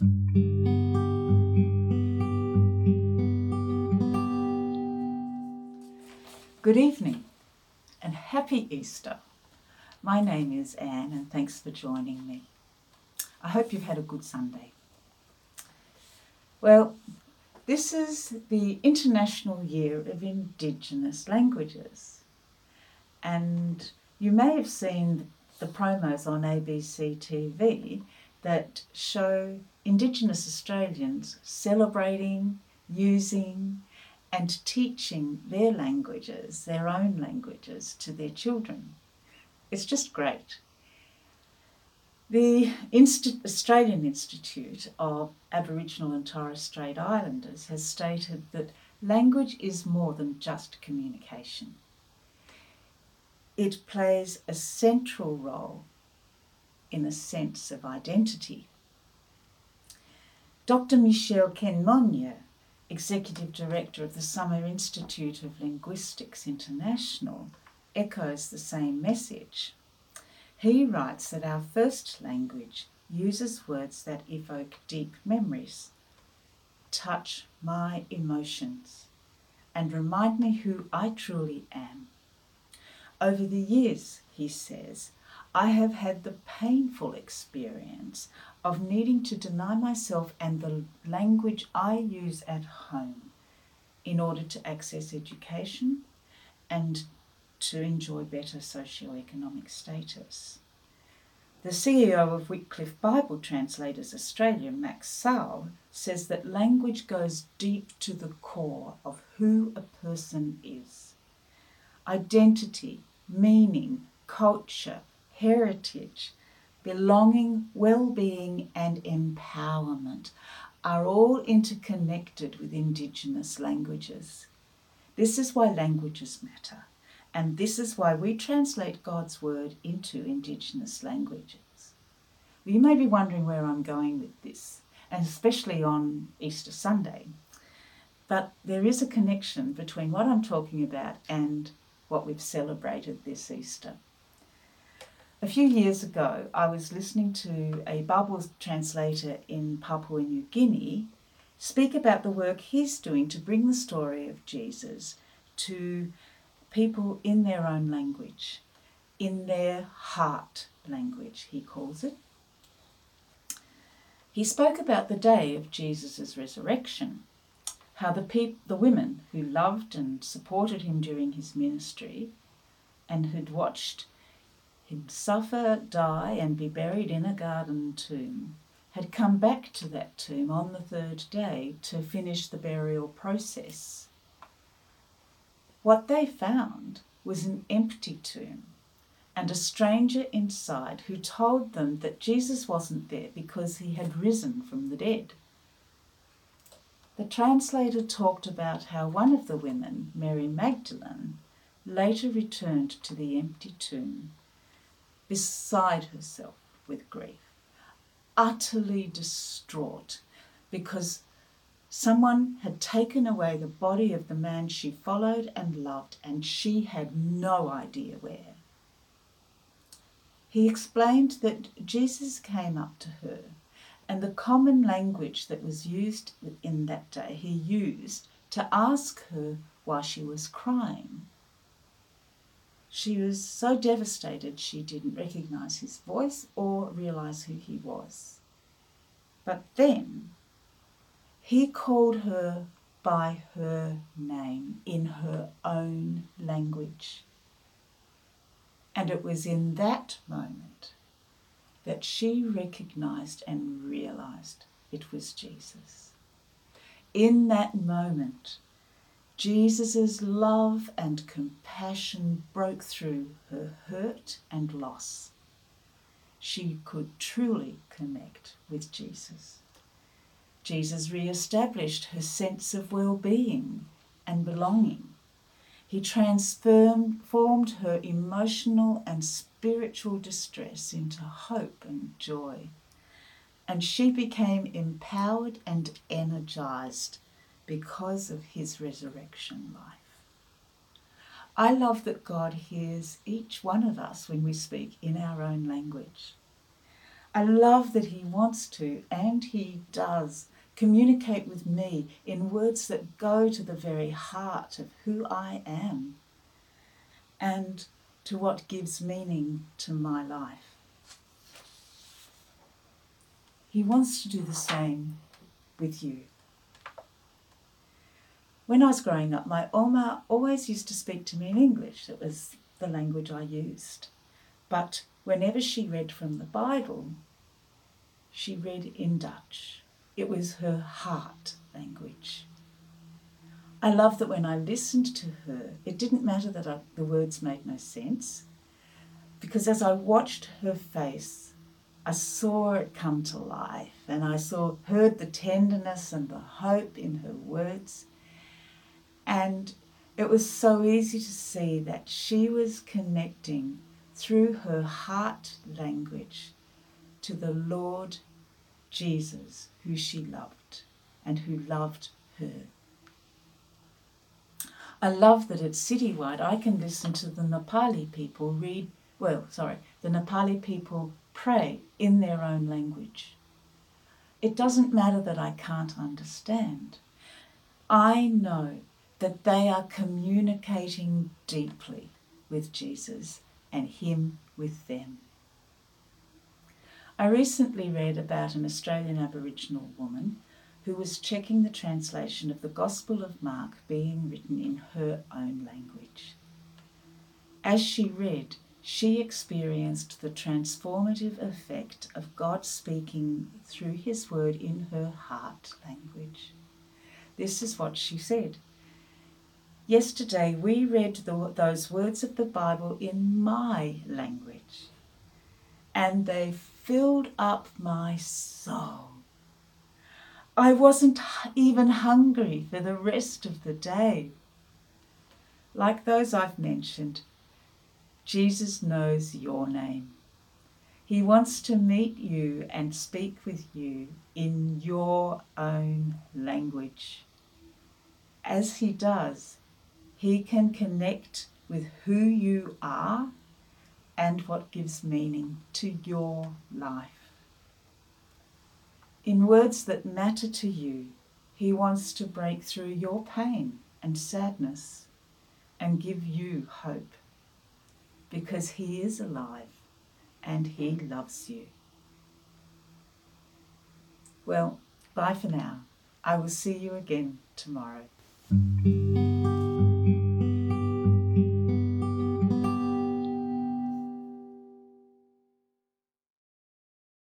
Good evening and happy Easter. My name is Anne and thanks for joining me. I hope you've had a good Sunday. Well, this is the International Year of Indigenous Languages. And you may have seen the promos on ABC TV that show Indigenous Australians celebrating, using, and teaching their languages, their own languages, to their children. It's just great. The Australian Institute of Aboriginal and Torres Strait Islanders has stated that language is more than just communication. It plays a central role in a sense of identity. Dr. Michel Kenmogne, Executive Director of the Summer Institute of Linguistics International, echoes the same message. He writes that our first language uses words that evoke deep memories, touch my emotions, and remind me who I truly am. Over the years, he says, I have had the painful experience of needing to deny myself and the language I use at home in order to access education and to enjoy better socio-economic status. The CEO of Wycliffe Bible Translators Australia, Max Sahl, says that language goes deep to the core of who a person is. Identity, meaning, culture, heritage, belonging, well being, and empowerment are all interconnected with Indigenous languages. This is why languages matter, and this is why we translate God's Word into Indigenous languages. You may be wondering where I'm going with this, and especially on Easter Sunday. But there is a connection between what I'm talking about and what we've celebrated this Easter. A few years ago, I was listening to a Bible translator in Papua New Guinea speak about the work he's doing to bring the story of Jesus to people in their own language, in their heart language, he calls it. He spoke about the day of Jesus' resurrection how the, peop- the women who loved and supported him during his ministry and who'd watched him suffer, die, and be buried in a garden tomb had come back to that tomb on the third day to finish the burial process. What they found was an empty tomb and a stranger inside who told them that Jesus wasn't there because he had risen from the dead. The translator talked about how one of the women, Mary Magdalene, later returned to the empty tomb, beside herself with grief, utterly distraught because someone had taken away the body of the man she followed and loved, and she had no idea where. He explained that Jesus came up to her and the common language that was used in that day, he used to ask her why she was crying. She was so devastated she didn't recognize his voice or realize who he was. But then he called her by her name in her own language. And it was in that moment that she recognized and realized it was Jesus. In that moment, Jesus' love and compassion broke through her hurt and loss. She could truly connect with Jesus. Jesus re established her sense of well being and belonging. He transformed her emotional and spiritual distress into hope and joy. And she became empowered and energized because of his resurrection life. I love that God hears each one of us when we speak in our own language. I love that He wants to, and He does, communicate with me in words that go to the very heart of who I am and to what gives meaning to my life. He wants to do the same with you. When I was growing up, my Oma always used to speak to me in English. It was the language I used. But whenever she read from the Bible, she read in Dutch. It was her heart language. I love that when I listened to her, it didn't matter that I, the words made no sense, because as I watched her face, I saw it come to life and I saw heard the tenderness and the hope in her words. And it was so easy to see that she was connecting through her heart language to the Lord Jesus, who she loved and who loved her. I love that at Citywide I can listen to the Nepali people read, well, sorry, the Nepali people pray in their own language. It doesn't matter that I can't understand. I know that they are communicating deeply with Jesus and Him with them. I recently read about an Australian Aboriginal woman who was checking the translation of the Gospel of Mark being written in her own language. As she read, she experienced the transformative effect of God speaking through His Word in her heart language. This is what she said. Yesterday we read the, those words of the Bible in my language, and they filled up my soul. I wasn't even hungry for the rest of the day. Like those I've mentioned, Jesus knows your name. He wants to meet you and speak with you in your own language. As he does, he can connect with who you are and what gives meaning to your life. In words that matter to you, He wants to break through your pain and sadness and give you hope because He is alive and He loves you. Well, bye for now. I will see you again tomorrow.